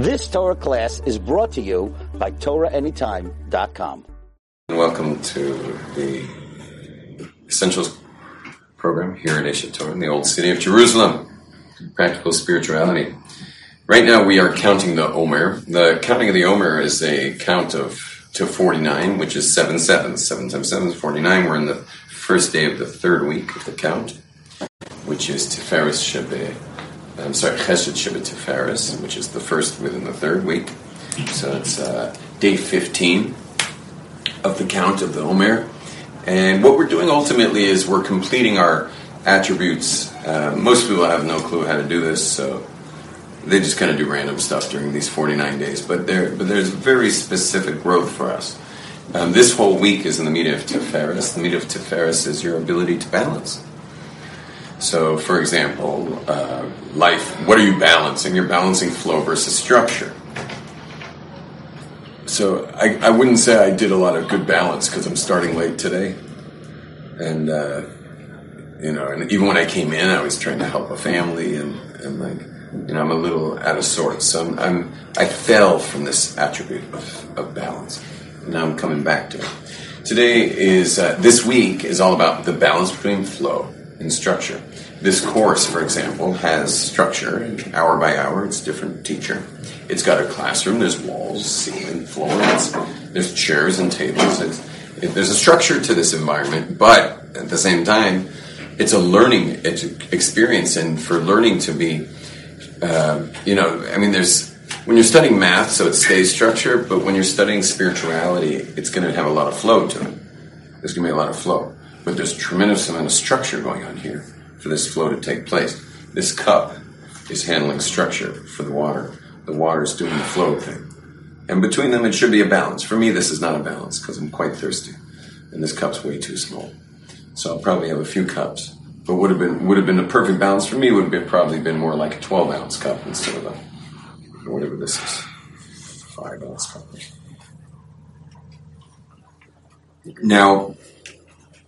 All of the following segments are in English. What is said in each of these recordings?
This Torah class is brought to you by TorahAnytime.com. Welcome to the Essentials program here at Aish Torah in the old city of Jerusalem. Practical spirituality. Right now we are counting the Omer. The counting of the Omer is a count of to 49, which is 7 sevens. 7 times 7 is 49. We're in the first day of the third week of the count, which is Tiferes Shebe. I'm sorry, Chesed Shebe Tiferes, which is the first within the third week. So it's uh, day 15 of the count of the Omer. And what we're doing ultimately is we're completing our attributes. Uh, most people have no clue how to do this, so they just kind of do random stuff during these 49 days. But there, but there's very specific growth for us. Um, this whole week is in the middah of Tiferes. The middah of Tiferes is your ability to balance. So, for example, uh, life, what are you balancing? You're balancing flow versus structure. So, I, I wouldn't say I did a lot of good balance because I'm starting late today. And, uh, you know, and even when I came in, I was trying to help a family and, and like, you know, I'm a little out of sorts. So I'm, I'm I fell from this attribute of, of balance. Now I'm coming back to it. Today is, uh, this week is all about the balance between flow and structure. This course, for example, has structure, hour by hour. It's different teacher. It's got a classroom. There's walls, ceiling, floor. There's chairs and tables. It, there's a structure to this environment, but at the same time, it's a learning experience. And for learning to be, uh, you know, I mean, there's when you're studying math, so it stays structured. But when you're studying spirituality, it's going to have a lot of flow to it. There's going to be a lot of flow, but there's a tremendous amount of structure going on here for this flow to take place. This cup is handling structure for the water. The water is doing the flow thing. And between them, it should be a balance. For me, this is not a balance because I'm quite thirsty, and this cup's way too small. So I'll probably have a few cups. But would have been would have been a perfect balance for me. Would have been probably been more like a 12 ounce cup instead of a whatever this is, five ounce cup. Now,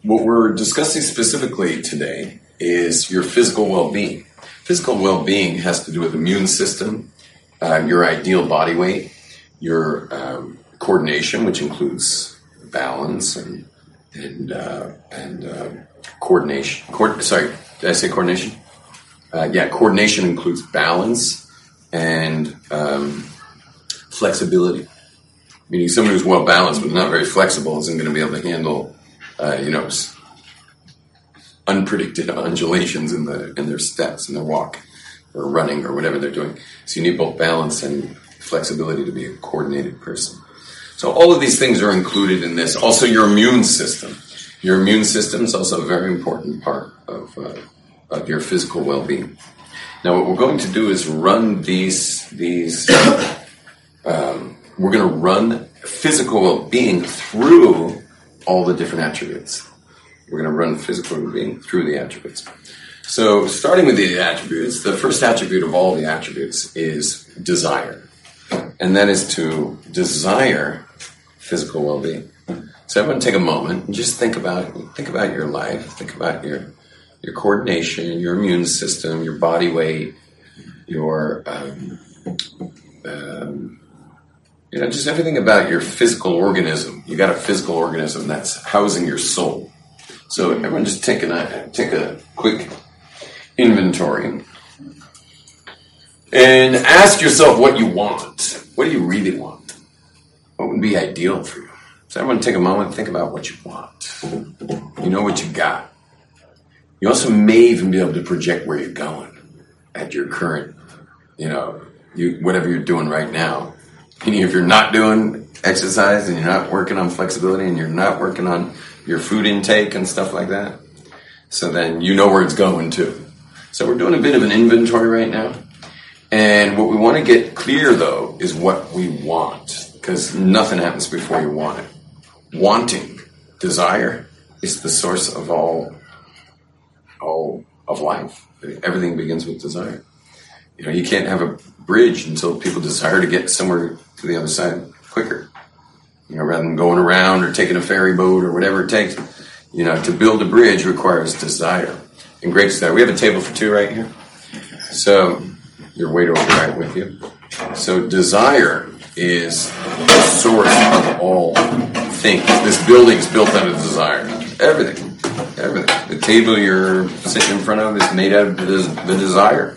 what we're discussing specifically today is your physical well-being. Physical well-being has to do with immune system, uh, your ideal body weight, your um, coordination, which includes balance and and uh, and uh, coordination. Co- sorry, did I say coordination? Uh, yeah, coordination includes balance and um, flexibility. Meaning, someone who's well balanced but not very flexible isn't going to be able to handle, uh, you know, unpredicted undulations in the in their steps in their walk or running or whatever they're doing. So you need both balance and flexibility to be a coordinated person. So all of these things are included in this. Also, your immune system. Your immune system is also a very important part of, uh, of your physical well-being. Now, what we're going to do is run these these. Um, we're going to run physical well-being through all the different attributes. We're going to run physical well-being through the attributes. So, starting with the attributes, the first attribute of all the attributes is desire, and that is to desire physical well-being. So, everyone, take a moment and just think about think about your life. Think about your your coordination, your immune system, your body weight, your um, um, you know, just everything about your physical organism. You got a physical organism that's housing your soul. So everyone, just take a take a quick inventory and ask yourself what you want. What do you really want? What would be ideal for you? So everyone, take a moment, and think about what you want. You know what you got. You also may even be able to project where you're going at your current, you know, you whatever you're doing right now. Meaning, if you're not doing exercise and you're not working on flexibility and you're not working on your food intake and stuff like that, so then you know where it's going to. So we're doing a bit of an inventory right now. And what we want to get clear though is what we want because nothing happens before you want it. Wanting, desire is the source of all all of life. Everything begins with desire. You know, you can't have a bridge until people desire to get somewhere to the other side quicker. You know, rather than going around or taking a ferry boat or whatever it takes. You know, to build a bridge requires desire and great desire. We have a table for two right here. So your waiter will be right with you. So desire is the source of all things. This building is built out of desire. Everything. Everything. The table you're sitting in front of is made out of the, desire.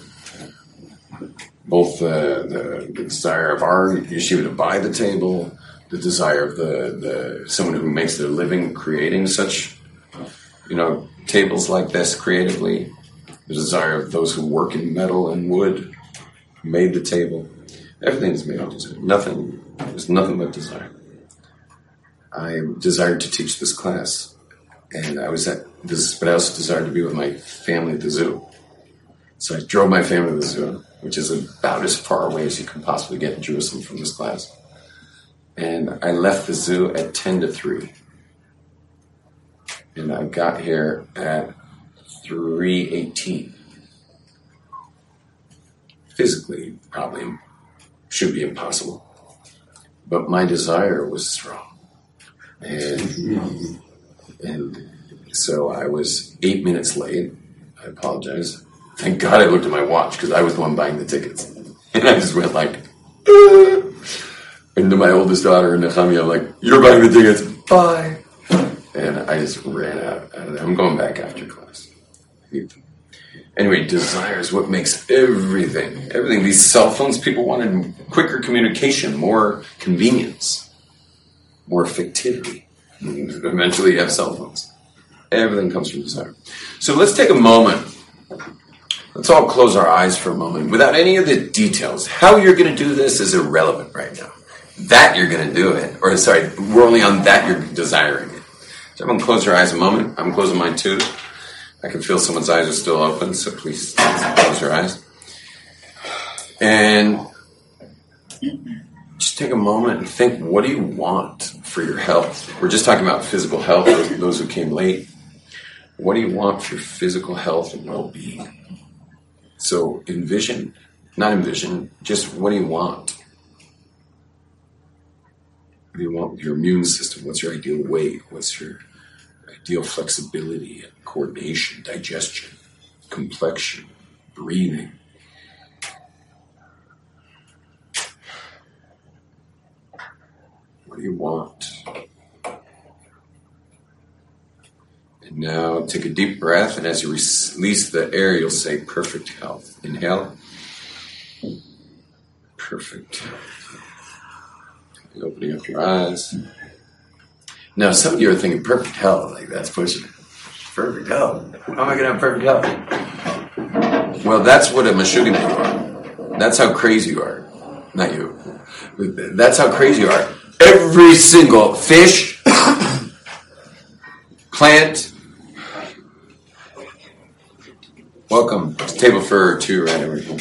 Both the, the, the desire of our yeshiva to buy the table, the desire of the, the someone who makes their living creating such, you know, tables like this creatively, the desire of those who work in metal and wood, made the table. Everything is made of desire. Nothing, there's nothing but desire. I desired to teach this class, and I was at this, but I also desired to be with my family at the zoo. So I drove my family to the zoo, which is about as far away as you can possibly get in Jerusalem from this class. And I left the zoo at 10 to 3. And I got here at 318. Physically, probably should be impossible. But my desire was strong. And, and so I was eight minutes late. I apologize. Thank God I looked at my watch because I was the one buying the tickets. And I just went like, "Ah." And to my oldest daughter, Nechami, I'm like, you're buying the tickets. Bye. And I just ran out. I'm going back after class. Anyway, desire is what makes everything, everything. These cell phones, people wanted quicker communication, more convenience, more effectivity. Eventually, you have cell phones. Everything comes from desire. So let's take a moment. Let's all close our eyes for a moment. Without any of the details, how you're going to do this is irrelevant right now. That you're going to do it, or sorry, we're only on that you're desiring it. So everyone close your eyes a moment. I'm closing mine too. I can feel someone's eyes are still open, so please close your eyes. And just take a moment and think what do you want for your health? We're just talking about physical health, those, who came late. What do you want for your physical health and well being? So envision, not envision, just what do you want? What do you want with your immune system? What's your ideal weight? What's your ideal flexibility coordination, digestion, complexion, breathing? What do you want? And now take a deep breath, and as you release the air, you'll say perfect health. Inhale. Perfect. Opening up your eyes. Now, some of you are thinking perfect health, like that's pushing it. Perfect health. How am I going to have perfect health? Well, that's what a Meshuggah you are. That's how crazy you are. Not you. That's how crazy you are. Every single fish, plant, welcome to table for two right over here.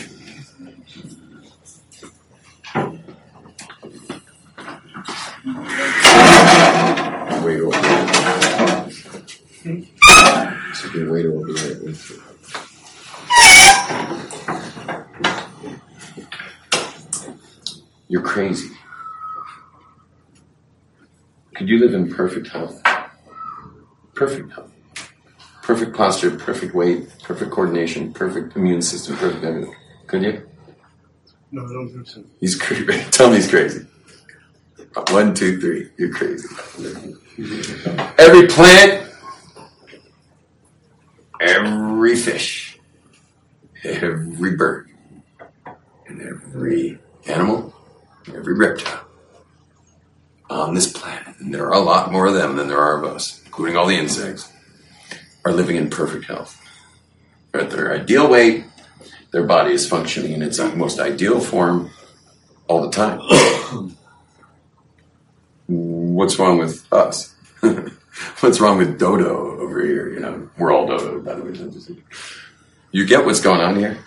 So you can wait over here with you. You're crazy. Could you live in perfect health? Perfect health. Perfect posture, perfect weight, perfect coordination, perfect immune system, perfect everything. Could you? No, I don't think so. He's crazy. Tell me he's crazy. One, two, three. You're crazy. Every plant, every fish, every bird, and every animal, every reptile on this planet, and there are a lot more of them than there are of us, including all the insects, are living in perfect health. At their ideal weight, their body is functioning in its most ideal form all the time. What's wrong with us? what's wrong with Dodo You know, we're all by the way. You get what's going on here?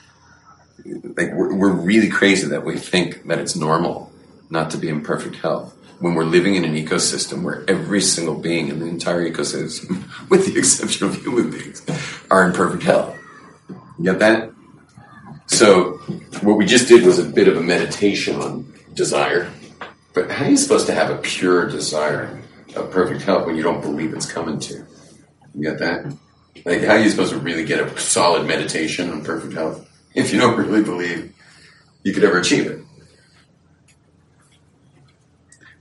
Like, we're, we're really crazy that we think that it's normal not to be in perfect health when we're living in an ecosystem where every single being in the entire ecosystem, with the exception of human beings, are in perfect health. You get that? So, what we just did was a bit of a meditation on desire. But how are you supposed to have a pure desire of perfect health when you don't believe it's coming to you? You got that? Like, how are you supposed to really get a solid meditation on perfect health if you don't really believe you could ever achieve it?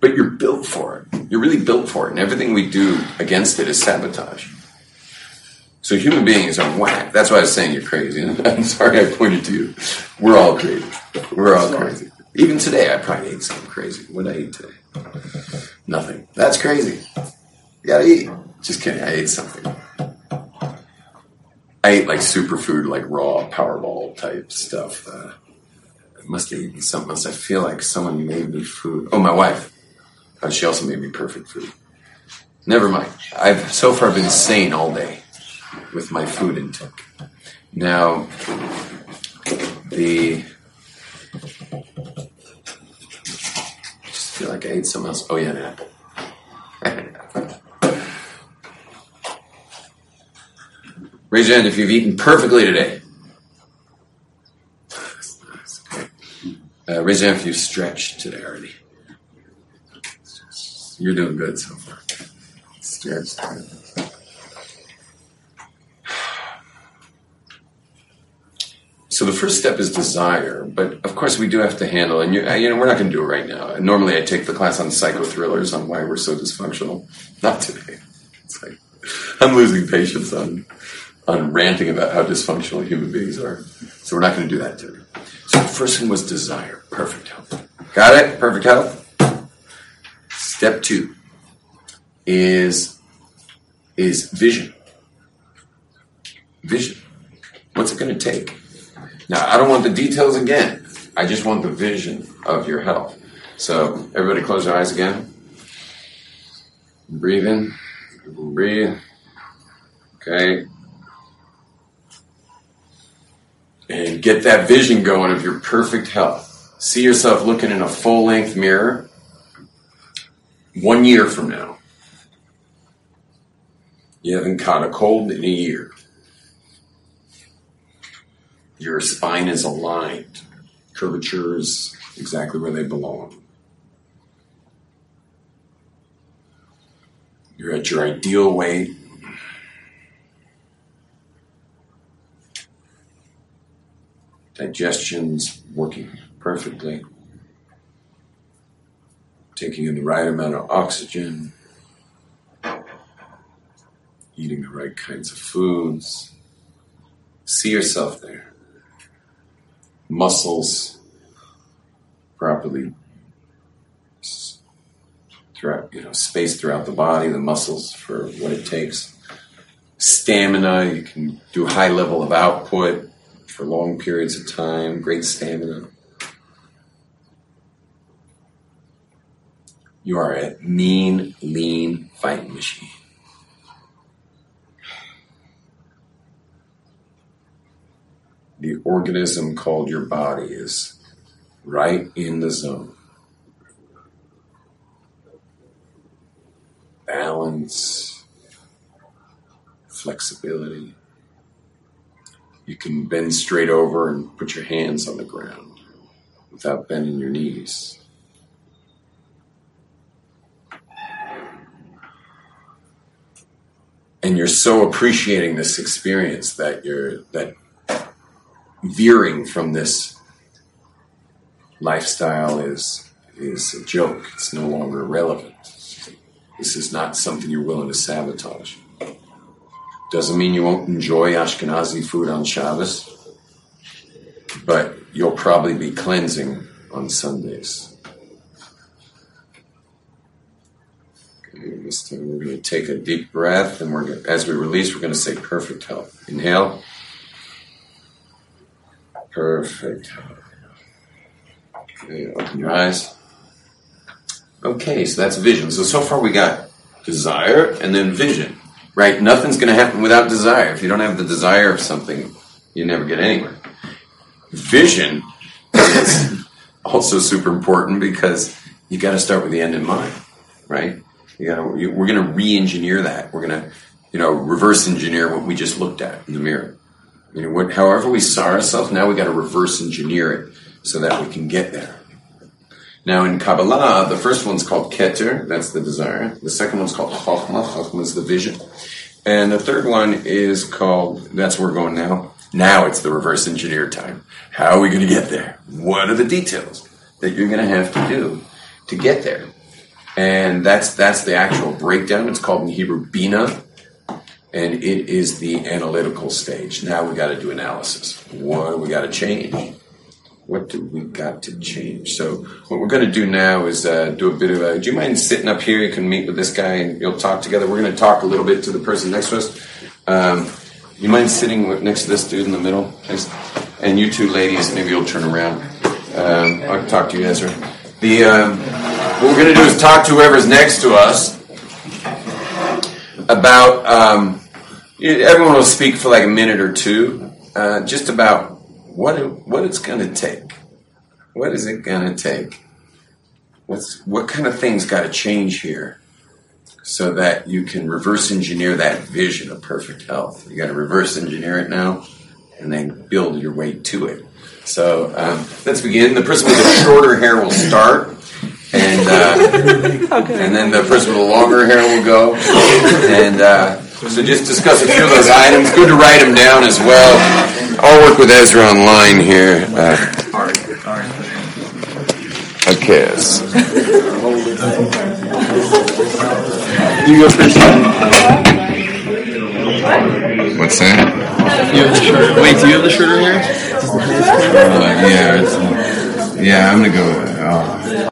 But you're built for it. You're really built for it. And everything we do against it is sabotage. So human beings are whack. That's why I was saying you're crazy. I'm sorry I pointed to you. We're all crazy. We're all crazy. Even today, I probably ate something crazy. What did I eat today? Nothing. That's crazy. You gotta eat. Just kidding. I ate something. I ate like superfood, like raw Powerball type stuff. Uh, must have eaten something else. I feel like someone made me food. Oh, my wife. Uh, she also made me perfect food. Never mind. I've so far been sane all day with my food intake. Now, the I just feel like I ate something else. Oh yeah, an apple. Raise your hand if you've eaten perfectly today. Uh, raise your hand if you've stretched today already. You're doing good so far. Stretched. So the first step is desire, but of course we do have to handle, and you, uh, you know we're not going to do it right now. Normally I take the class on psychothrillers on why we're so dysfunctional. Not today. It's like I'm losing patience on on ranting about how dysfunctional human beings are. So we're not going to do that today. So the first one was desire, perfect health. Got it? Perfect health. Step two is is vision. Vision. What's it going to take? Now, I don't want the details again. I just want the vision of your health. So, everybody close your eyes again. Breathe in. Breathe. Okay. And get that vision going of your perfect health. See yourself looking in a full length mirror one year from now. You haven't caught a cold in a year. Your spine is aligned. Curvature is exactly where they belong. You're at your ideal weight. Digestion's working perfectly. Taking in the right amount of oxygen. Eating the right kinds of foods. See yourself there muscles properly throughout, you know, space throughout the body, the muscles for what it takes. Stamina, you can do high level of output for long periods of time, great stamina. You are a mean, lean fighting machine. the organism called your body is right in the zone. Balance, flexibility. You can bend straight over and put your hands on the ground without bending your knees. And you're so appreciating this experience that you're that veering from this lifestyle is is a joke. It's no longer relevant. This is not something you're willing to sabotage. Doesn't mean you won't enjoy Ashkenazi food on Shabbos, but you'll probably be cleansing on Sundays. Okay, we're going to take a deep breath, and we're going as we release, we're going to say perfect health. Inhale. Perfect. Okay, open your eyes. Okay, so that's vision. So so far we got desire and then vision, right? Nothing's going to happen without desire. If you don't have the desire of something, you never get anywhere. Vision is also super important because you got to start with the end in mind, right? You got to. We're going to re-engineer that. We're going to, you know, reverse engineer what we just looked at in the mirror. You know, what, however we saw ourselves, now we got to reverse engineer it so that we can get there. Now in Kabbalah, the first one's called Keter, that's the desire. The second one's called Chokhmah, Chokhmah is the vision. And the third one is called, that's where we're going now. Now it's the reverse engineer time. How are we going to get there? What are the details that you're going to have to do to get there? and that's that's the actual breakdown. It's called in Hebrew bina, and it is the analytical stage. Now we got to do analysis. What we got to change? What do we got to change? So what we're going to do now is uh, do a bit of a. Do you mind sitting up here? You can meet with this guy and you'll talk together. We're going to talk a little bit to the person next to us. Um, you mind sitting next to this dude in the middle? And you two ladies, maybe you'll turn around. Um, I'll talk to you, Ezra. The um, what we're going to do is talk to whoever's next to us about. Um, everyone will speak for like a minute or two, uh, just about what it, what it's going to take. What is it going to take? What's what kind of things got to change here? so that you can reverse engineer that vision of perfect health. You got to reverse engineer it now, and then build your way to it. So um, let's begin. The person with the shorter hair will start, and uh, and then the person with the longer hair will go. And uh, so just discuss a few of those items. Good to write them down as well. I'll work with Ezra online here. Uh, okay. yes. You go first. What's that? You have the shorter. Wait, do you have the shorter hair? Uh, yeah, it's, yeah. I'm gonna go. Oh.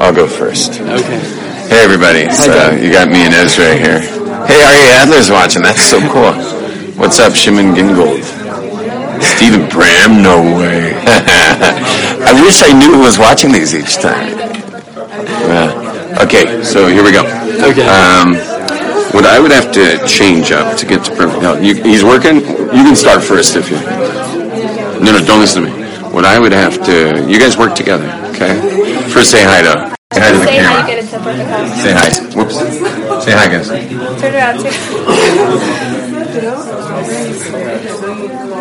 I'll go first. Okay. Hey everybody, you got me and Ezra here. Hey, Ari Adler's watching. That's so cool. What's up, Shimon Gingold? Stephen Bram? No way. I wish I knew who was watching these each time. Yeah. Okay, so here we go. Okay. Um, what I would have to change up to get to perfect health. You, he's working. You can start first if you. No, no, don't listen to me. What I would have to. You guys work together, okay? First, say hi to. Say hi to the Say how camera. you get into perfect health. Say hi. Whoops. Say hi, guys. Turn around.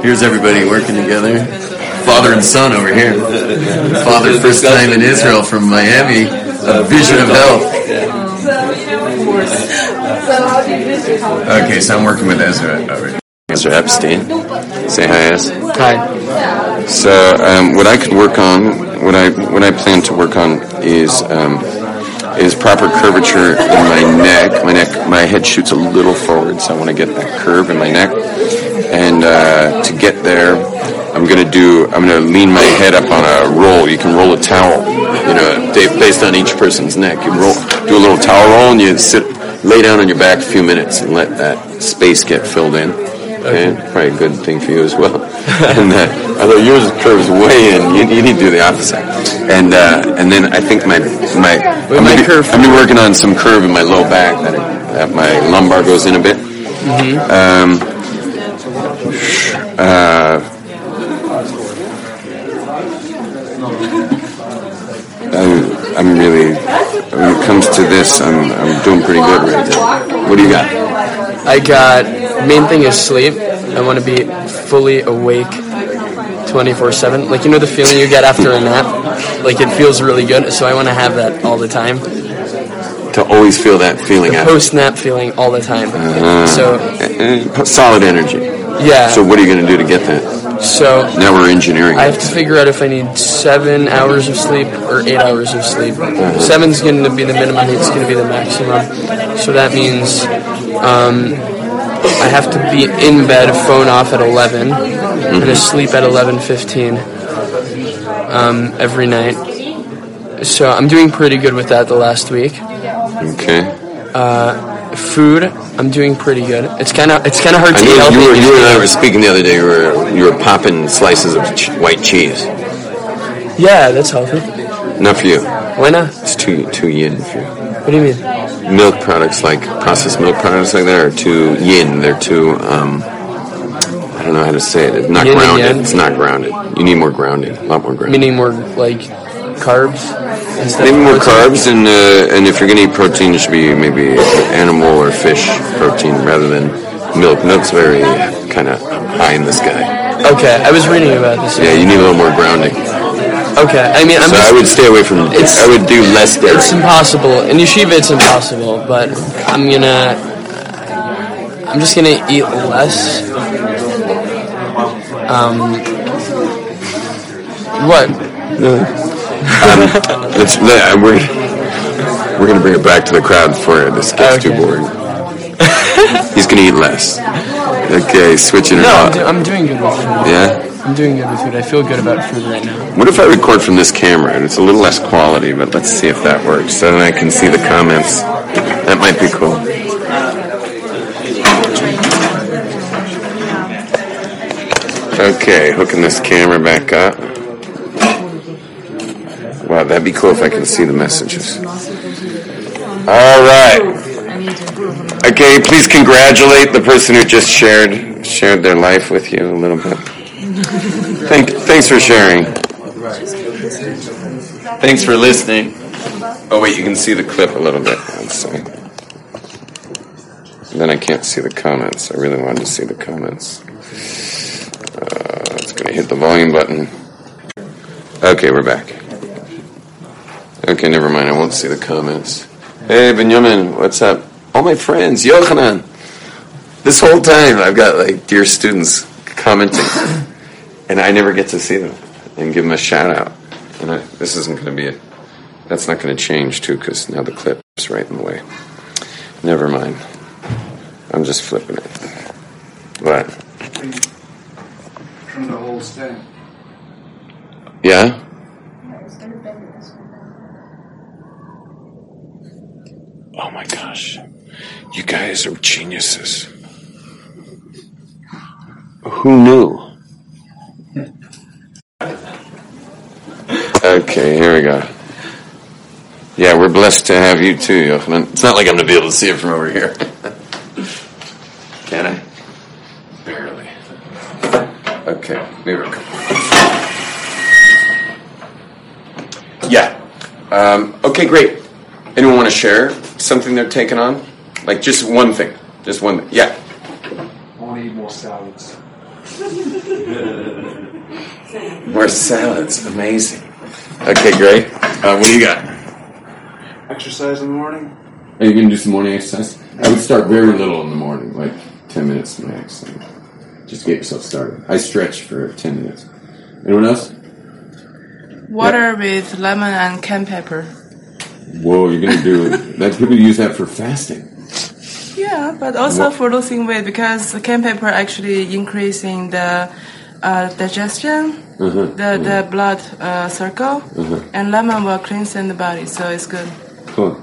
Here's everybody working together. Father and son over here. Father, first time in Israel from Miami. A vision of health. Okay, so I'm working with Ezra over here. Ezra Epstein. Say hi, Ez. Hi. So, um, what I could work on, what I what I plan to work on is um, is proper curvature in my neck. My neck, my head shoots a little forward, so I want to get that curve in my neck. And uh, to get there, I'm gonna do. I'm gonna lean my head up on a roll. You can roll a towel, you know, based on each person's neck. You roll, do a little towel roll, and you sit, lay down on your back a few minutes and let that space get filled in. Okay, probably a good thing for you as well. and uh, although yours curves way in, you, you need to do the opposite. And uh, and then I think my my I'm gonna be- curve- I'm be working on some curve in my low back that, that my lumbar goes in a bit. Um, uh, I'm, I'm really when it comes to this, I'm I'm doing pretty good right now. What do you got? I got main thing is sleep. I want to be fully awake 24/7. Like you know the feeling you get after a nap? Like it feels really good, so I want to have that all the time. To always feel that feeling after. Post nap feeling all the time. So Uh, solid energy. yeah. So what are you going to do to get that? So Now we're engineering. I have to figure out if I need seven hours of sleep or eight hours of sleep. Seven's going to be the minimum, eight's going to be the maximum. So that means um, I have to be in bed, phone off at 11, and asleep at 11.15 um, every night. So I'm doing pretty good with that the last week. Okay. Food, I'm doing pretty good. It's kind of it's kind of hard I to eat healthy. you, were, you and I were speaking the other day. You were you were popping slices of ch- white cheese. Yeah, that's healthy. Not for you. Why not? It's too too yin for you. What do you mean? Milk products like processed milk products like that are too yin. They're too um. I don't know how to say it. It's not Yin grounded. It's not grounded. You need more grounding. A lot more grounding. Meaning more like carbs instead Maybe more carbs, and uh, and if you're gonna eat protein, it should be maybe animal or fish protein rather than milk. Milk's very kind of high in the sky. Okay, I was reading about this. Yeah, you need a little more grounding. Okay, I mean, I'm So just, I would stay away from. It's- I would do less dairy. it's impossible. In yeshiva, it's impossible, but I'm gonna, I'm just gonna eat less. Um, what? Let's, let, we're, We're gonna bring it back to the crowd for. This gets too boring. He's gonna eat less. Okay, switching it No, I'm, up. do- I'm doing good with food. Yeah. I'm doing good with food. I feel good about food right now. What if I record from this camera and it's a little less quality, but let's see if that works. So then I can see the comments. That might be cool. Okay, hooking this camera back up. Wow, that'd be cool if I can see the messages. All right. Okay, please congratulate the person who just shared shared their life with you a little bit. Thank, thanks for sharing. Thanks for listening. Oh wait, you can see the clip a little bit. Then I can't see the comments. I really wanted to see the comments. Uh, it's going to hit the volume button. Okay, we're back. Okay, never mind. I won't see the comments. Hey, Benjamin, what's up? All my friends, Yochanan. This whole time, I've got like dear students commenting, and I never get to see them and give them a shout out. And I, this isn't going to be it. That's not going to change too, because now the clip's right in the way. Never mind. I'm just flipping it. What? From the whole stand. Yeah. Oh my gosh. You guys are geniuses. Who knew? Okay, here we go. Yeah, we're blessed to have you too, Yochanan. It's not like I'm going to be able to see it from over here. Can I? Barely. Okay, here we go. Yeah. Um, okay, great. Anyone want to share something they're taking on? Like just one thing. Just one thing. Yeah. I want to eat more salads. More salads. Amazing. Okay, great. Uh, what do you got? Exercise in the morning. Are you going to do some morning exercise? I would start very little in the morning, like 10 minutes max. and Just get yourself started. I stretch for 10 minutes. Anyone else? Water with lemon and cayenne pepper. Whoa, you're going to do that. People use that for fasting. Yeah, but also What- for losing weight because the cayenne pepper actually increasing the uh, digestion, Uh-huh. the the blood uh, circle, and lemon will cleanse the body, so it's good. Cool.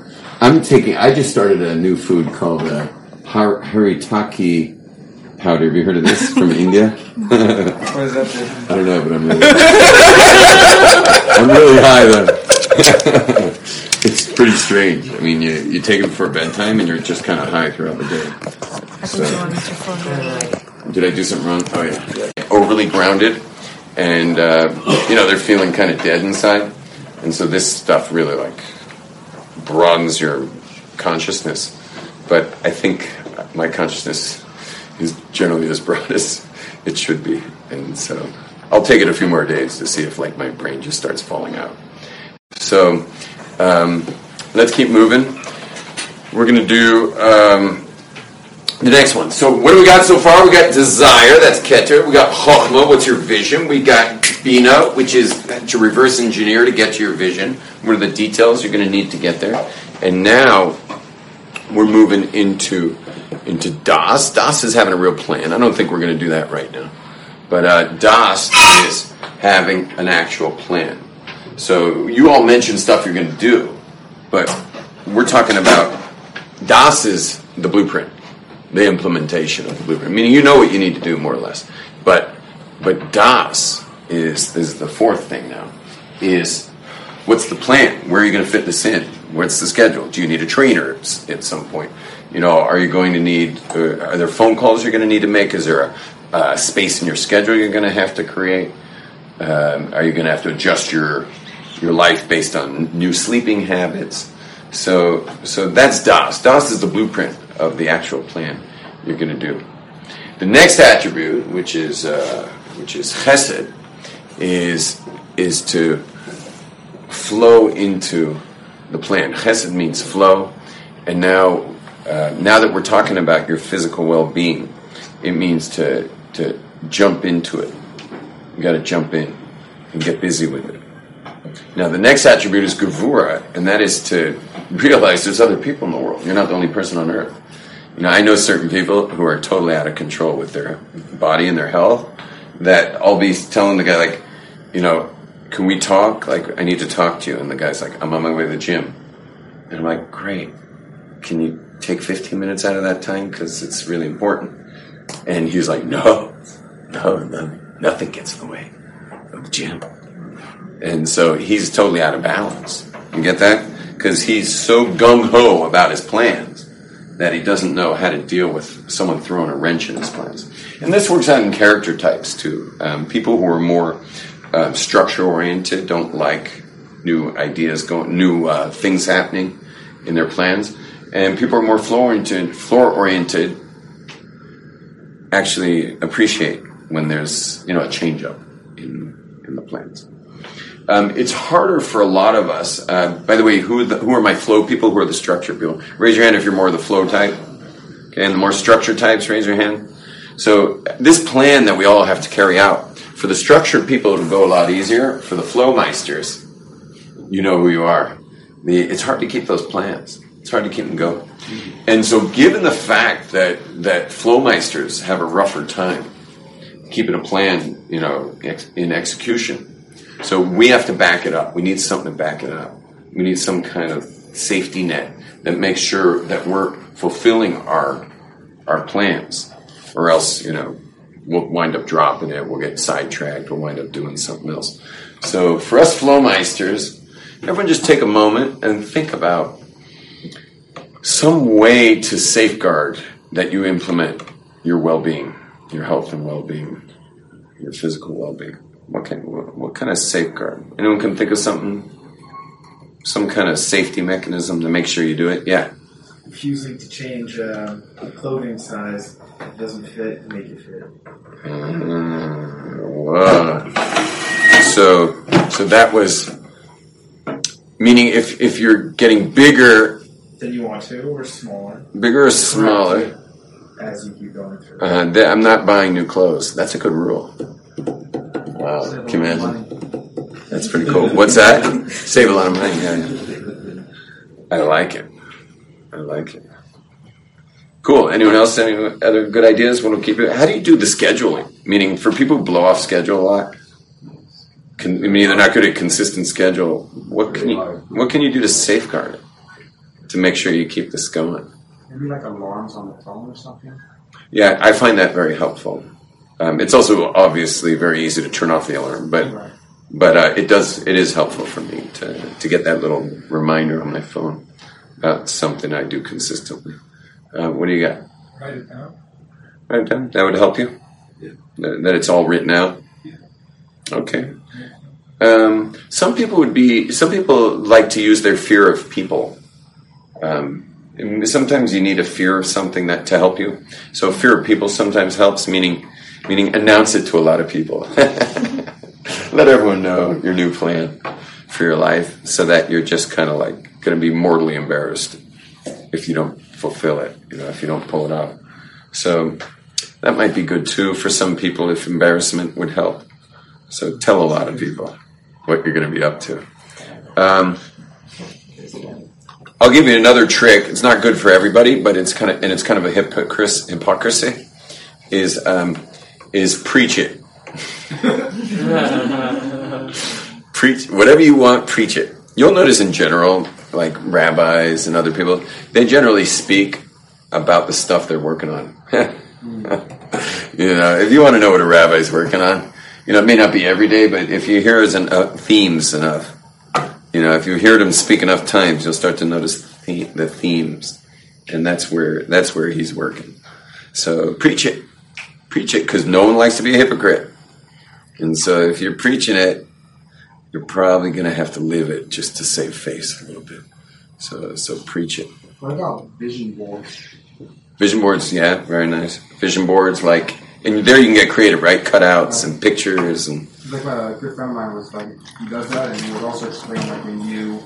I'm taking. I just started a new food called uh, har- haritaki powder. Have you heard of this from India? What is that? I don't know, but I'm really. I'm really high though. Pretty strange. I mean, you you take it before bedtime, and you're just kind of high throughout the day. I think you want to phone Did I do something wrong? Oh yeah. Overly grounded, and uh, you know they're feeling kind of dead inside, and so this stuff really like broadens your consciousness. But I think my consciousness is generally as broad as it should be, and so I'll take it a few more days to see if like my brain just starts falling out. So um, let's keep moving. We're gonna do. Um, the next one. So what do we got so far? We got desire, that's keter. We got chokhmah, what's your vision? We got bina, which is to reverse engineer to get to your vision. What are the details you're going to need to get there? And now we're moving into into das. Das is having a real plan. I don't think we're going to do that right now, but uh, das is having an actual plan. So you all mentioned stuff you're going to do, but we're talking about das is the blueprint the implementation of the blueprint. Meaning you know what you need to do more or less. But but DAS is is the fourth thing now. Is what's the plan? Where are you going to fit this in? What's the schedule? Do you need a trainer at some point? You know, are you going to need? Uh, are there phone calls you're going to need to make? Is there a, space in your schedule you're going to have to create? Um, are you going to have to adjust your your life based on new sleeping habits? So so that's DAS. DAS is the blueprint of the actual plan you're going to do. The next attribute, which is uh, which is Chesed, is is to flow into the plan. Chesed means flow, and now uh, now that we're talking about your physical well-being, it means to to jump into it. You got to jump in and get busy with it. Now, the next attribute is gevura, and that is to realize there's other people in the world. You're not the only person on earth. You know, I know certain people who are totally out of control with their body and their health that I'll be telling the guy like, you know, can we talk? Like, I need to talk to you. And the guy's like, I'm on my way to the gym. And I'm like, great. Can you take 15 minutes out of that time? Because it's really important. And he's like, no, no, no, nothing gets in the way of the gym. And so he's totally out of balance. You get that? Because he's so gung ho about his plans that he doesn't know how to deal with someone throwing a wrench in his plans. And this works out in character types too. Um, people who are more uh, structure oriented don't like new ideas going, new uh, things happening in their plans, and people are more flow oriented. Floor oriented actually appreciate when there's you know a change up in in the plans. Um, it's harder for a lot of us. Uh, by the way, who the, who are my flow people? Who are the structure people? Raise your hand if you're more of the flow type. Okay, and the more structure types, raise your hand. So this plan that we all have to carry out for the structured people, it'll go a lot easier. For the flow meisters, you know who you are. The, it's hard to keep those plans. It's hard to keep them going. And so, given the fact that that flowmeisters have a rougher time keeping a plan, you know, ex- in execution, so we have to back it up. We need something to back it up. We need some kind of safety net that makes sure that we're fulfilling our our plans, or else, you know, we'll wind up dropping it. We'll get sidetracked. We'll wind up doing something else. So for us flowmeisters, everyone just take a moment and think about some way to safeguard that you implement your well-being, your health and well-being, your physical well-being. What kind, what, what kind of safeguard? Anyone can think of something, some kind of safety mechanism to make sure you do it. Yeah. refusing to change uh, the clothing size that doesn't fit, make it fit. Whoa. So, so that was meaning if if you're getting bigger, than you want to, or smaller, bigger or smaller, as you keep going through. uh, th- I'm not buying new clothes. That's a good rule. Wow, Save a can you imagine? That's pretty cool. What's that? Save a lot of money. Yeah, yeah. I like it. I like it. Cool. Anyone else? Any other good ideas? Want to keep it? How do you do the scheduling? Meaning, for people who blow off schedule a lot, can, I mean, they're not good at consistent schedule. What can you What can you do to safeguard it to make sure you keep this going? Maybe like alarms on the phone or something. Yeah, I find that very helpful. Um, it's also obviously very easy to turn off the alarm, but Right. but uh, it does it is helpful for me to to get that little reminder on my phone about something I do consistently. Uh, what do you got? Write it down. Write it down. That would help you. That, that it's all written out. Okay. Um, some people would be. Some people like to use their fear of people. Um, sometimes you need a fear of something that to help you. So fear of people sometimes helps. Meaning, meaning announce it to a lot of people. Let everyone know your new plan for your life, so that you're just kind of like going to be mortally embarrassed if you don't fulfill it. You know, if you don't pull it off. So that might be good too for some people if embarrassment would help. So tell a lot of people what you're going to be up to. Um, I'll give you another trick. It's not good for everybody, but it's kind of and it's kind of a hypocrisy. Hypocrisy is um, is preach it. preach whatever you want. Preach it. You'll notice in general, like rabbis and other people, they generally speak about the stuff they're working on. you know, if you want to know what a rabbi's working on, you know, it may not be every day, but if you hear his uh, themes enough, you know, if you hear him speak enough times, you'll start to notice the, the themes, and that's where that's where he's working. So preach it, preach it, because no one likes to be a hypocrite, and so if you're preaching it, you're probably going to have to live it just to save face a little bit. So so preach it. What about vision boards? Vision boards, yeah, very nice. Vision boards, like, and there you can get creative, right? Cutouts and pictures and Like uh, a good friend of mine was like, he does that, and he would also explain like when you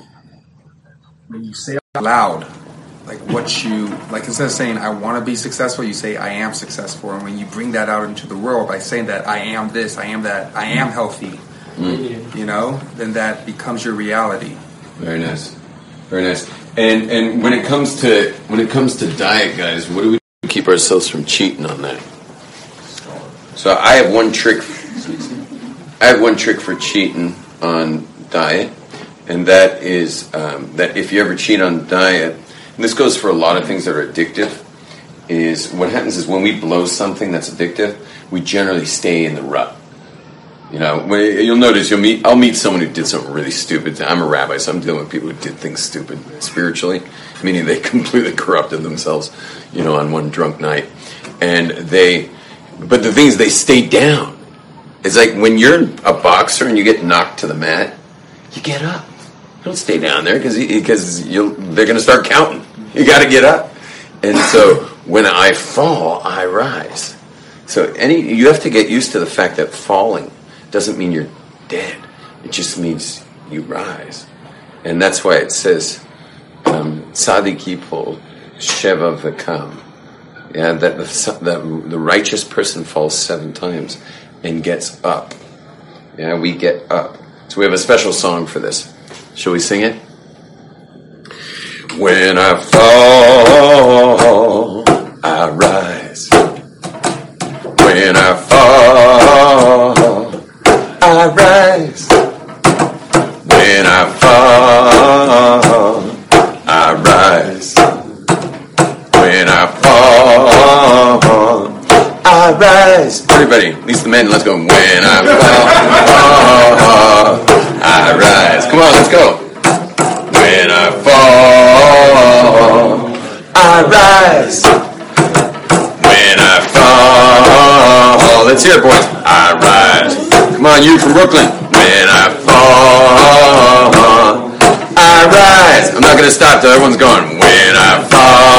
when you say out loud, like what you like instead of saying I want to be successful, you say I am successful, and when you bring that out into the world by saying that I am this, I am that, I am healthy, you know, then that becomes your reality. very nice. Very nice. And and when it comes to when it comes to diet, guys, what do we do to keep ourselves from cheating on that? So I have one trick. I have one trick for cheating on diet, and that is um, that if you ever cheat on diet, and this goes for a lot of things that are addictive, is what happens is when we blow something that's addictive, we generally stay in the rut. You know, you'll notice you'll meet. I'll meet someone who did something really stupid. I'm a rabbi, so I'm dealing with people who did things stupid spiritually, meaning they completely corrupted themselves. You know, on one drunk night, and they. But the thing is, they stay down. It's like when you're a boxer and you get knocked to the mat, you get up. Don't stay down there because because they're going to start counting. You got to get up. And so when I fall, I rise. So any you have to get used to the fact that falling doesn't mean you're dead. It just means you rise, and that's why it says um, "Tzadik yipol sheva v'kam." Yeah, that the, that the righteous person falls seven times and gets up. Yeah, we get up. So we have a special song for this. Shall we sing it? When I fall, I rise. When I fall, I rise. When I fall, I rise. When I fall, I rise. Everybody, at least the men, let's go. When I fall, I rise. When I fall, let's hear it, boys. I rise. Come on, you from Brooklyn. When I fall, I rise. I'm not to stop till everyone's going. When I fall,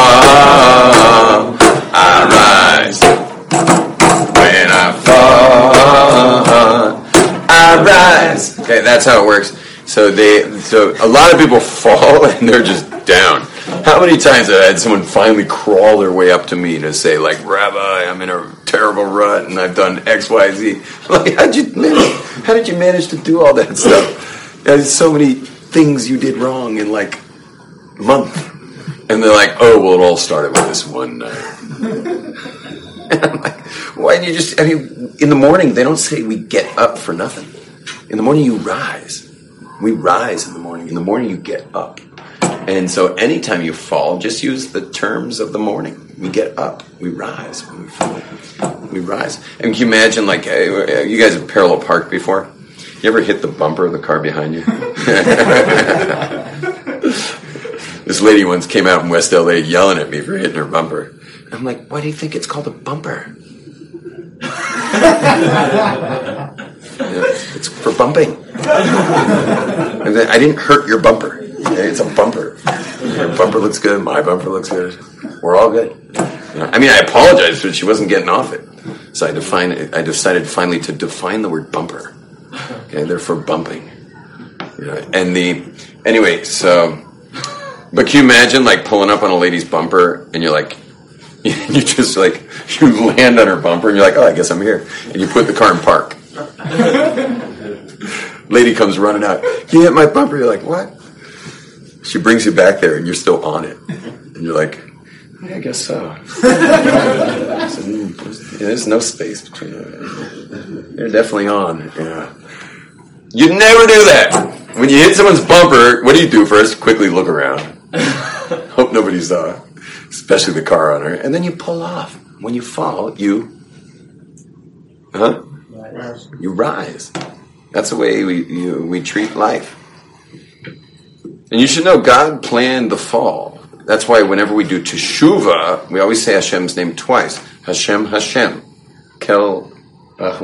I rise. When I fall, I rise. Okay, that's how it works. So they, so a lot of people fall and they're just down. How many times have I had someone finally crawl their way up to me to say, like, Rabbi, I'm in a terrible rut and I've done X, Y, Z. Like, how'd you manage? How did you manage to do all that stuff? There's so many things you did wrong in like a month. And they're like, oh, well, it all started with this one night. And I'm like, why did you just? I mean, in the morning they don't say we get up for nothing. In the morning you rise. We rise in the morning. In the morning you get up. And so anytime you fall, just use the terms of the morning. We get up. We rise. We fall, we rise. And can you imagine, like, uh, you guys have parallel parked before? You ever hit the bumper of the car behind you? this lady once came out in West LA yelling at me for hitting her bumper. I'm like, why do you think it's called a bumper? Yeah, it's for bumping. I didn't hurt your bumper. It's a bumper. Your bumper looks good. My bumper looks good. We're all good. I mean, I apologized, but she wasn't getting off it. So I define. I decided finally to define the word bumper. Okay, they're for bumping. Know, and the anyway. So, but can you imagine like pulling up on a lady's bumper and you're like, you just like you land on her bumper and you're like, oh, I guess I'm here, and you put the car in park. Lady comes running out. You hit my bumper. You're like, what? She brings you back there, and you're still on it, and you're like, yeah, I guess so. Mm, there's- There's no space between them. They're definitely on. Yeah. You never do that. When you hit someone's bumper, what do you do first? Quickly look around. Hope nobody saw, especially the car owner, and then you pull off. When you fall, you, huh? You rise. That's the way we you, we treat life. And you should know God planned the fall. That's why whenever we do teshuva, we always say Hashem's name twice. Hashem, Hashem. Kel. Why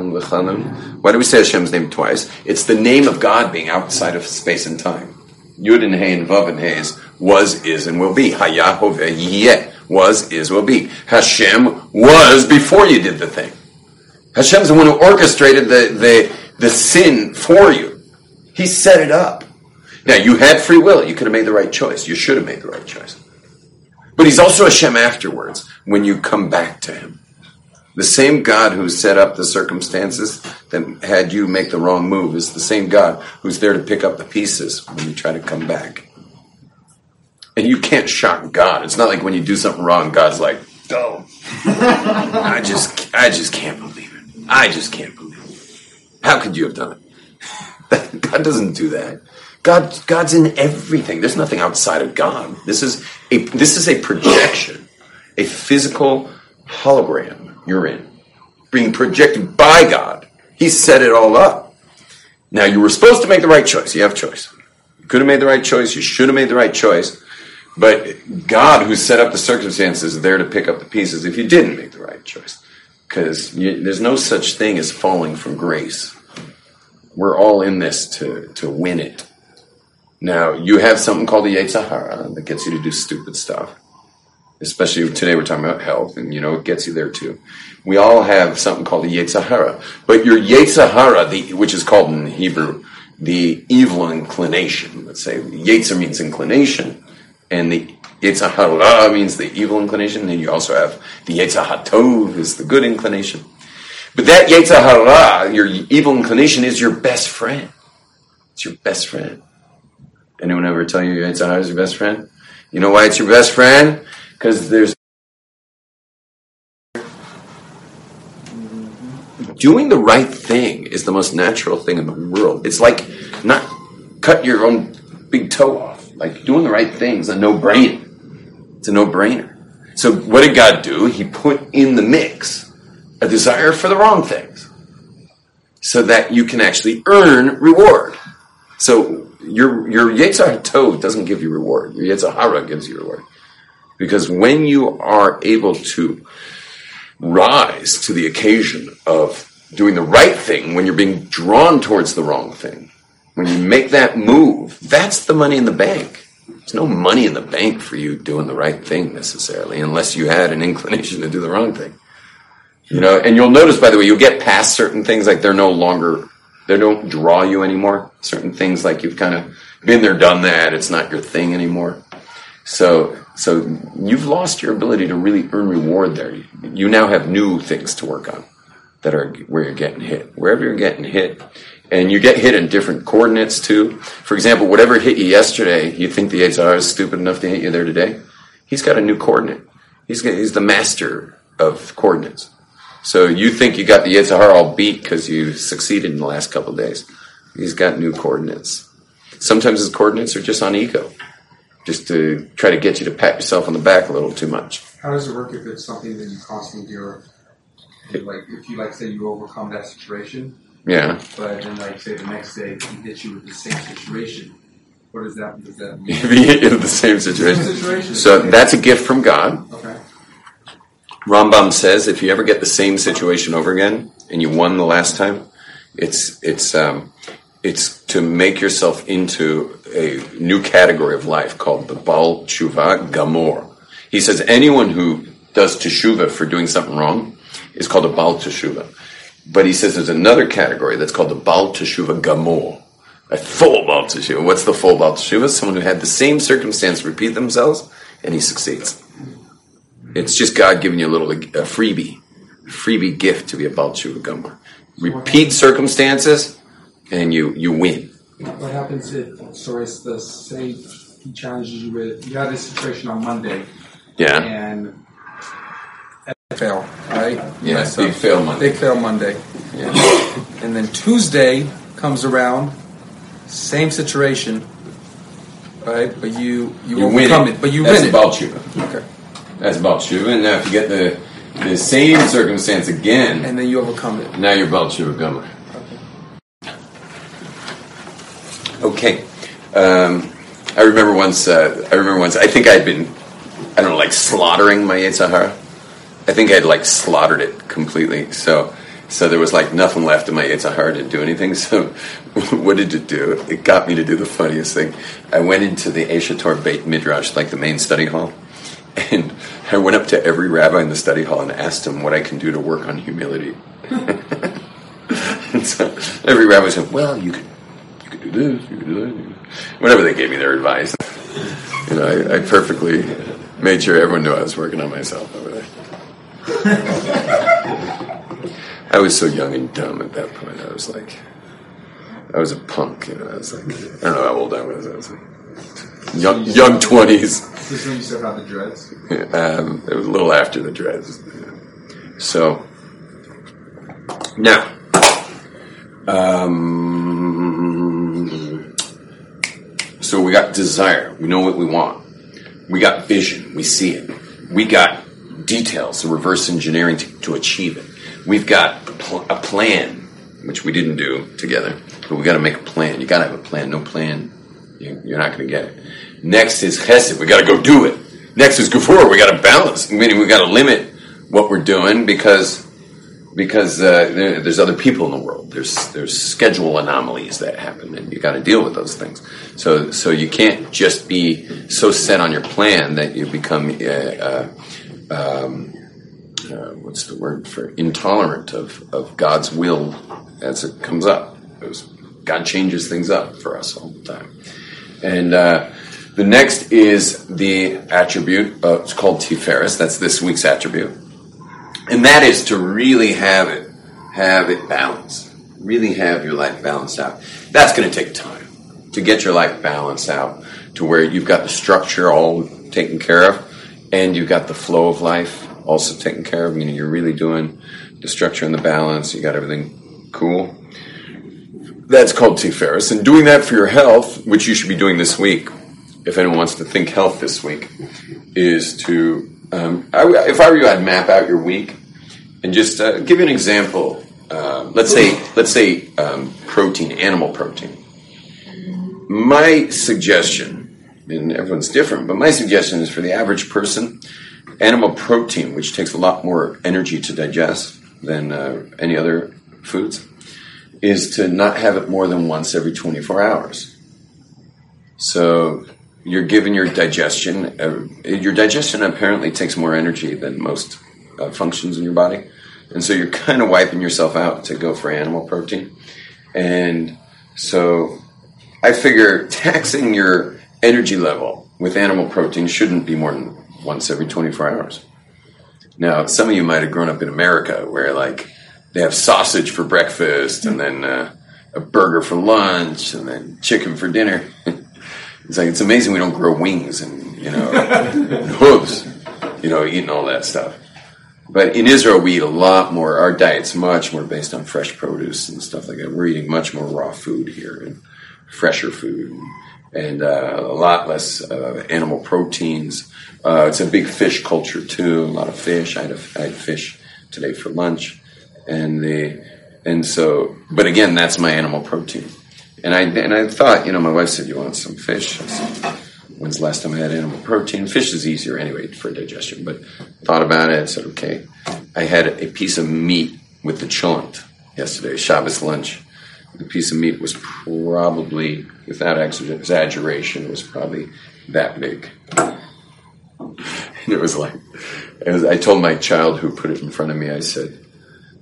do we say Hashem's name twice? It's the name of God being outside of space and time. Yud and Hey and Vav and Hey is was, is, and will be. Hayah, Hoveh, Yeh. Was, is, will be. Hashem was before you did the thing. Hashem's the one who orchestrated the, the, the sin for you. He set it up. Now, you had free will. You could have made the right choice. You should have made the right choice. But he's also Hashem afterwards when you come back to him. The same God who set up the circumstances that had you make the wrong move is the same God who's there to pick up the pieces when you try to come back. And you can't shock God. It's not like when you do something wrong, God's like, "Go." I just, I just can't believe it. I just can't believe it. How could you have done it? God doesn't do that. God, God's in everything. There's nothing outside of God. This is a, this is a projection, a physical hologram you're in, being projected by God. He set it all up. Now you were supposed to make the right choice. You have choice. You could have made the right choice. You should have made the right choice. But God, who set up the circumstances, is there to pick up the pieces if you didn't make the right choice. Because there's no such thing as falling from grace. We're all in this to, to win it. Now, you have something called the Yetzer Hara that gets you to do stupid stuff. Especially today, we're talking about health, and you know, it gets you there too. We all have something called the Yetzer Hara. But your Yetzer Hara, the, which is called in Hebrew the evil inclination, let's say, Yetzer means inclination and the Yetzer means the evil inclination, and you also have the Yetzer Hatov is the good inclination. But that Yetzer your evil inclination, is your best friend. It's your best friend. Anyone ever tell you Yetzer is your best friend? You know why it's your best friend? Because there's doing the right thing is the most natural thing in the world. It's like not cut your own big toe off. Like doing the right thing is a no brainer. It's a no brainer. So what did God do? He put in the mix a desire for the wrong things so that you can actually earn reward. So your your Yetzer Tov doesn't give you reward. Your Yetzer Hara gives you reward. Because when you are able to rise to the occasion of doing the right thing when you're being drawn towards the wrong thing, when you make that move, that's the money in the bank. There's no money in the bank for you doing the right thing necessarily, unless you had an inclination to do the wrong thing. You know, and you'll notice, by the way, you'll get past certain things like they're no longer, they don't draw you anymore. Certain things like you've kind of been there, done that. It's not your thing anymore. So, so you've lost your ability to really earn reward there. You now have new things to work on that are where you're getting hit. Wherever you're getting hit, and you get hit in different coordinates too. For example, whatever hit you yesterday, you think the HR is stupid enough to hit you there today. He's got a new coordinate. He's he's the master of coordinates. So you think you got the Yetzer Hara all beat because you succeeded in the last couple days. He's got new coordinates. Sometimes his coordinates are just on ego, just to try to get you to pat yourself on the back a little too much. How does it work if it's something that you constantly do? Like if you like say you overcome that situation, yeah. But then, like, say the next day he hits you with the same situation. What does that, does that mean? If he hit you with the same situation. Same situation. So that's a gift from God. Okay. Rambam says if you ever get the same situation over again and you won the last time, it's it's um, it's to make yourself into a new category of life called the Baal Teshuva Gamor. He says anyone who does teshuva for doing something wrong is called a Baal Teshuva. But he says there's another category that's called the Baal Teshuva Gamor. A full Baal Teshuva. What's the full Baal Teshuva? Someone who had the same circumstance repeat themselves and he succeeds. It's just God giving you a little a freebie, a freebie gift to be a Baal Teshuva Gamor. Repeat circumstances and you you win. What happens if, so it's the same, he challenges you with, you had this situation on Monday Yeah. and fail, right? Yeah, Mess big fail Monday. Big fail Monday. Yeah. And then Tuesday comes around, same situation, right? But you you, You win overcome it. it. But you That's win a Baal Teshuva. it. Okay. That's Baal Teshuva. And now if you get the the same circumstance again, And then you overcome it. now you're Baal Teshuva Gomer. Okay. Um, I remember once. Uh, I remember once. I think I'd been. I don't know, like slaughtering my Yetzer Hara. I think I'd like slaughtered it completely. So, so there was like nothing left in my Yetzer Hara to do anything. So, what did it do? It got me to do the funniest thing. I went into the Aish HaTorah Beit Midrash, like the main study hall, and I went up to every rabbi in the study hall and asked him what I can do to work on humility. and so every rabbi said, "Well, you could you could do this, you could do that. you Whatever they gave me their advice. You know, I, I perfectly made sure everyone knew I was working on myself over there. I was so young and dumb at that point. I was like, I was a punk. You know, I was like, I don't know how old I was. I was like young young twenties. This when you still have the dreads. Um, it was a little after the dreads. So now, um, so we got desire. We know what we want. We got vision. We see it. We got details, the reverse engineering to, to achieve it. We've got pl- a plan, which we didn't do together, but we got to make a plan. You got to have a plan. No plan, you, you're not going to get it. Next is chesed. We got to go do it. Next is gevurah. We got to balance. Meaning we got to limit what we're doing because because uh, there, there's other people in the world. There's there's schedule anomalies that happen, and you got to deal with those things. So so you can't just be so set on your plan that you become uh, uh, um, uh, what's the word for intolerant of, of God's will as it comes up. It was, God changes things up for us all the time, and. Uh, the next is the attribute. Uh, it's called Tiferes. That's this week's attribute and that is to really have it have it balanced really have your life balanced out that's going to take time to get your life balanced out to where you've got the structure all taken care of and you've got the flow of life also taken care of meaning you're really doing the structure and the balance you got everything cool that's called Tiferes. And doing that for your health, which you should be doing this week, if anyone wants to think health this week, is to um, I, if I were you, I'd map out your week and just uh, give you an example. Uh, let's say, let's say um, protein, animal protein. My suggestion, and everyone's different, but my suggestion is for the average person, animal protein, which takes a lot more energy to digest than uh, any other foods, is to not have it more than once every 24 hours. So you're giving your digestion. Uh, your digestion apparently takes more energy than most uh, functions in your body, and so you're kind of wiping yourself out to go for animal protein. And so I figure taxing your energy level with animal protein shouldn't be more than once every 24 hours. Now, some of you might have grown up in America where like they have sausage for breakfast and then uh, a burger for lunch and then chicken for dinner. It's like it's amazing we don't grow wings and you know and hooves, you know, eating all that stuff. But in Israel, we eat a lot more. Our diet's much more based on fresh produce and stuff like that. We're eating much more raw food here and fresher food, and uh, a lot less uh, animal proteins. Uh, it's a big fish culture too. A lot of fish. I had, a, I had fish today for lunch, and the and so. But again, that's my animal protein. And I and I thought, you know, my wife said, "You want some fish?" I said, When's the last time I had animal protein? Fish is easier anyway for digestion, but thought about it. Said, "Okay." I had a piece of meat with the cholent yesterday, Shabbos lunch. The piece of meat was probably, without exaggeration, was probably that big. And it was like, it was, I told my child who put it in front of me, I said,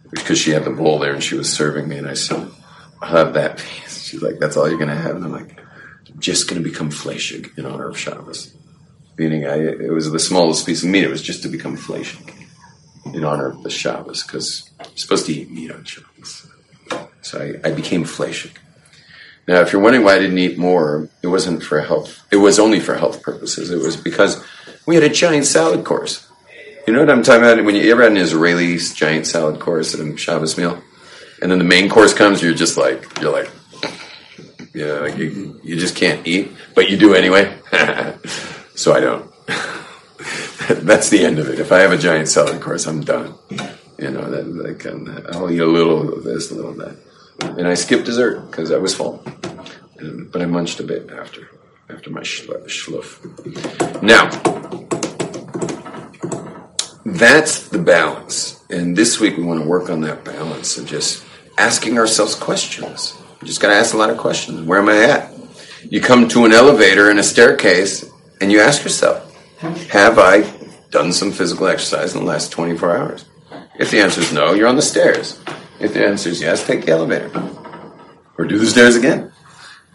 because she had the bowl there and she was serving me, and I said, I'll have that piece. She's like, that's all you're going to have? And I'm like, I'm just going to become fleshig in honor of Shabbos. Meaning, I, it was the smallest piece of meat. It was just to become fleshig in honor of the Shabbos, because you're supposed to eat meat on Shabbos. So I, I became fleshig. Now, if you're wondering why I didn't eat more, it wasn't for health. It was only for health purposes. It was because we had a giant salad course. You know what I'm talking about? When you ever had an Israeli giant salad course at a Shabbos meal, and then the main course comes, you're just like, you're like, you know, you, you just can't eat, but you do anyway. so I don't. That's the end of it. If I have a giant salad course, I'm done. You know, that like I'll eat a little of this, a little of that, and I skipped dessert because I was full. And, um, but I munched a bit after after my schluff. Now, that's the balance, and this week we want to work on that balance of just asking ourselves questions. Just got to ask a lot of questions. Where am I at? You come to an elevator and a staircase, and you ask yourself, have I done some physical exercise in the last 24 hours? If the answer is no, you're on the stairs. If the answer is yes, take the elevator. Or do the stairs again.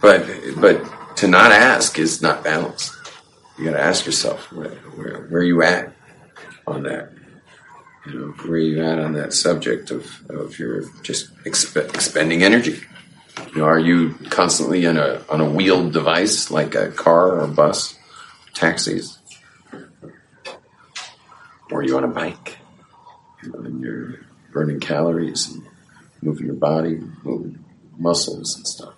But, but to not ask is not balanced. You got to ask yourself, where, where, where are you at on that? You know, where you at on that subject of, of your just exp- expending energy? You know, are you constantly in a on a wheeled device like a car or bus, taxis, or are you on a bike? You know, and you're burning calories and moving your body, moving muscles and stuff.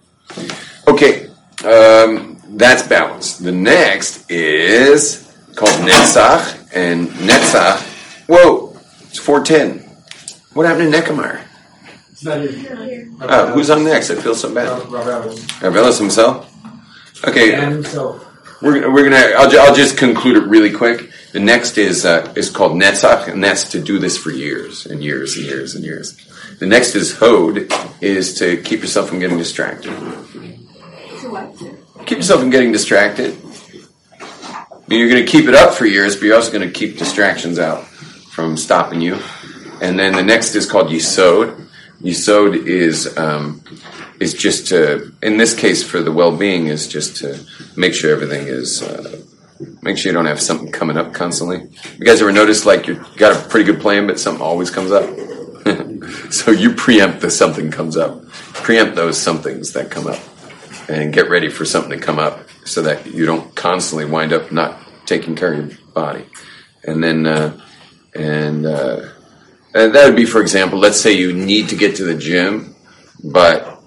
Okay, um, that's balance. The next is called Netzach, and Netzach. Whoa, it's four ten. What happened to Nechamar? It's not here. Uh, who's on next? I feel so bad. Ravelis himself. Okay, And himself. we're we're gonna. I'll, I'll just conclude it really quick. The next is uh, is called Netzach, and that's to do this for years and years and years and years. The next is Hod, is to keep yourself from getting distracted. Keep yourself from getting distracted. You're going to keep it up for years, but you're also going to keep distractions out from stopping you. And then the next is called Yisod. Yisod is um, is just to, in this case, for the well-being, is just to make sure everything is, uh, make sure you don't have something coming up constantly. You guys ever notice like you got a pretty good plan, but something always comes up? so you preempt that something comes up. Preempt those somethings that come up, and get ready for something to come up, so that you don't constantly wind up not taking care of your body. And then, uh, and uh, and that would be, for example, let's say you need to get to the gym, but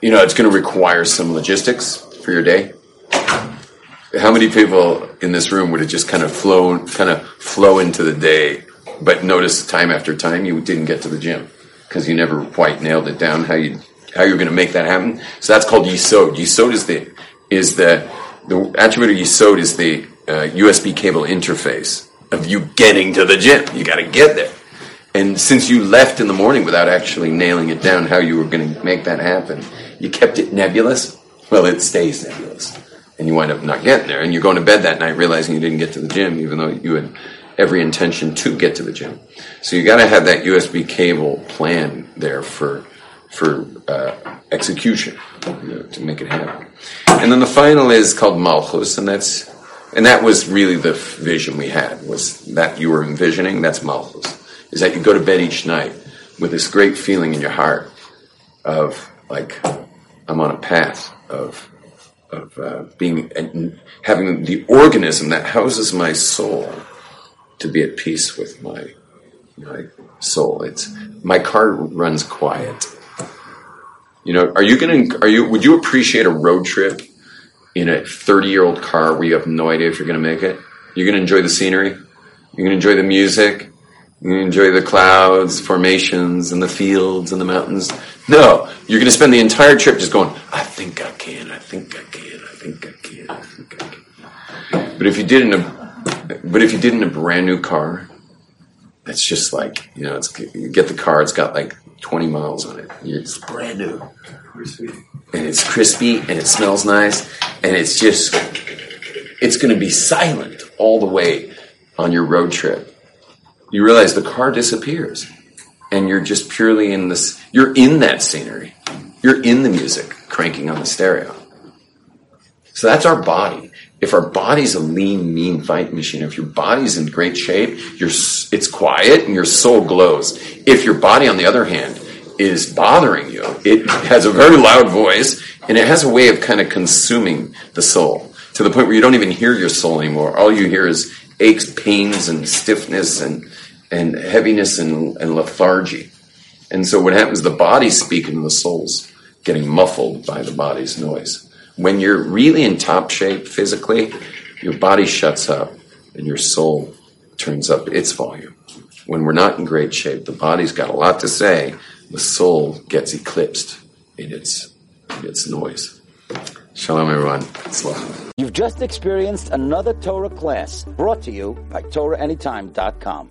you know it's going to require some logistics for your day. How many people in this room would have just kind of flown, kind of flow into the day, but notice time after time you didn't get to the gym because you never quite nailed it down how you how you're going to make that happen. So that's called yisod. Yisod is the is the the attribute of yisod is the uh, USB cable interface of you getting to the gym. You got to get there. And since you left in the morning without actually nailing it down how you were going to make that happen, you kept it nebulous. Well, it stays nebulous. And you wind up not getting there. And you're going to bed that night realizing you didn't get to the gym, even though you had every intention to get to the gym. So you got to have that USB cable plan there for for uh, execution you know, to make it happen. And then the final is called Malchus, and that's and that was really the vision we had was that you were envisioning. That's Malchus is that you go to bed each night with this great feeling in your heart of like I'm on a path of of uh, being having the organism that houses my soul to be at peace with my my soul. It's my car runs quiet. You know, are you gonna are you would you appreciate a road trip in a 30 year old car where you have no idea if you're gonna make it? You're gonna enjoy the scenery. You're gonna enjoy the music. You enjoy the clouds, formations, and the fields and the mountains. No, you're going to spend the entire trip just going, I think I can, I think I can, I think I can, I think I can. But if you did in a, but if you did in a brand new car, it's just like, you know, it's, you get the car, it's got like 20 miles on it. It's brand new. crispy. And it's crispy and it smells nice and it's just, it's going to be silent all the way on your road trip you realize the car disappears and you're just purely in this you're in that scenery you're in the music cranking on the stereo so that's our body if our body's a lean mean fight machine if your body's in great shape it's quiet and your soul glows if your body on the other hand is bothering you it has a very loud voice and it has a way of kind of consuming the soul to the point where you don't even hear your soul anymore all you hear is aches pains and stiffness and and heaviness and, and lethargy. And so what happens, the body's speaking and the soul's getting muffled by the body's noise. When you're really in top shape physically, your body shuts up and your soul turns up its volume. When we're not in great shape, the body's got a lot to say, the soul gets eclipsed in its, in its noise. Shalom, everyone. Tzlach. You've just experienced another Torah class brought to you by TorahAnytime.com.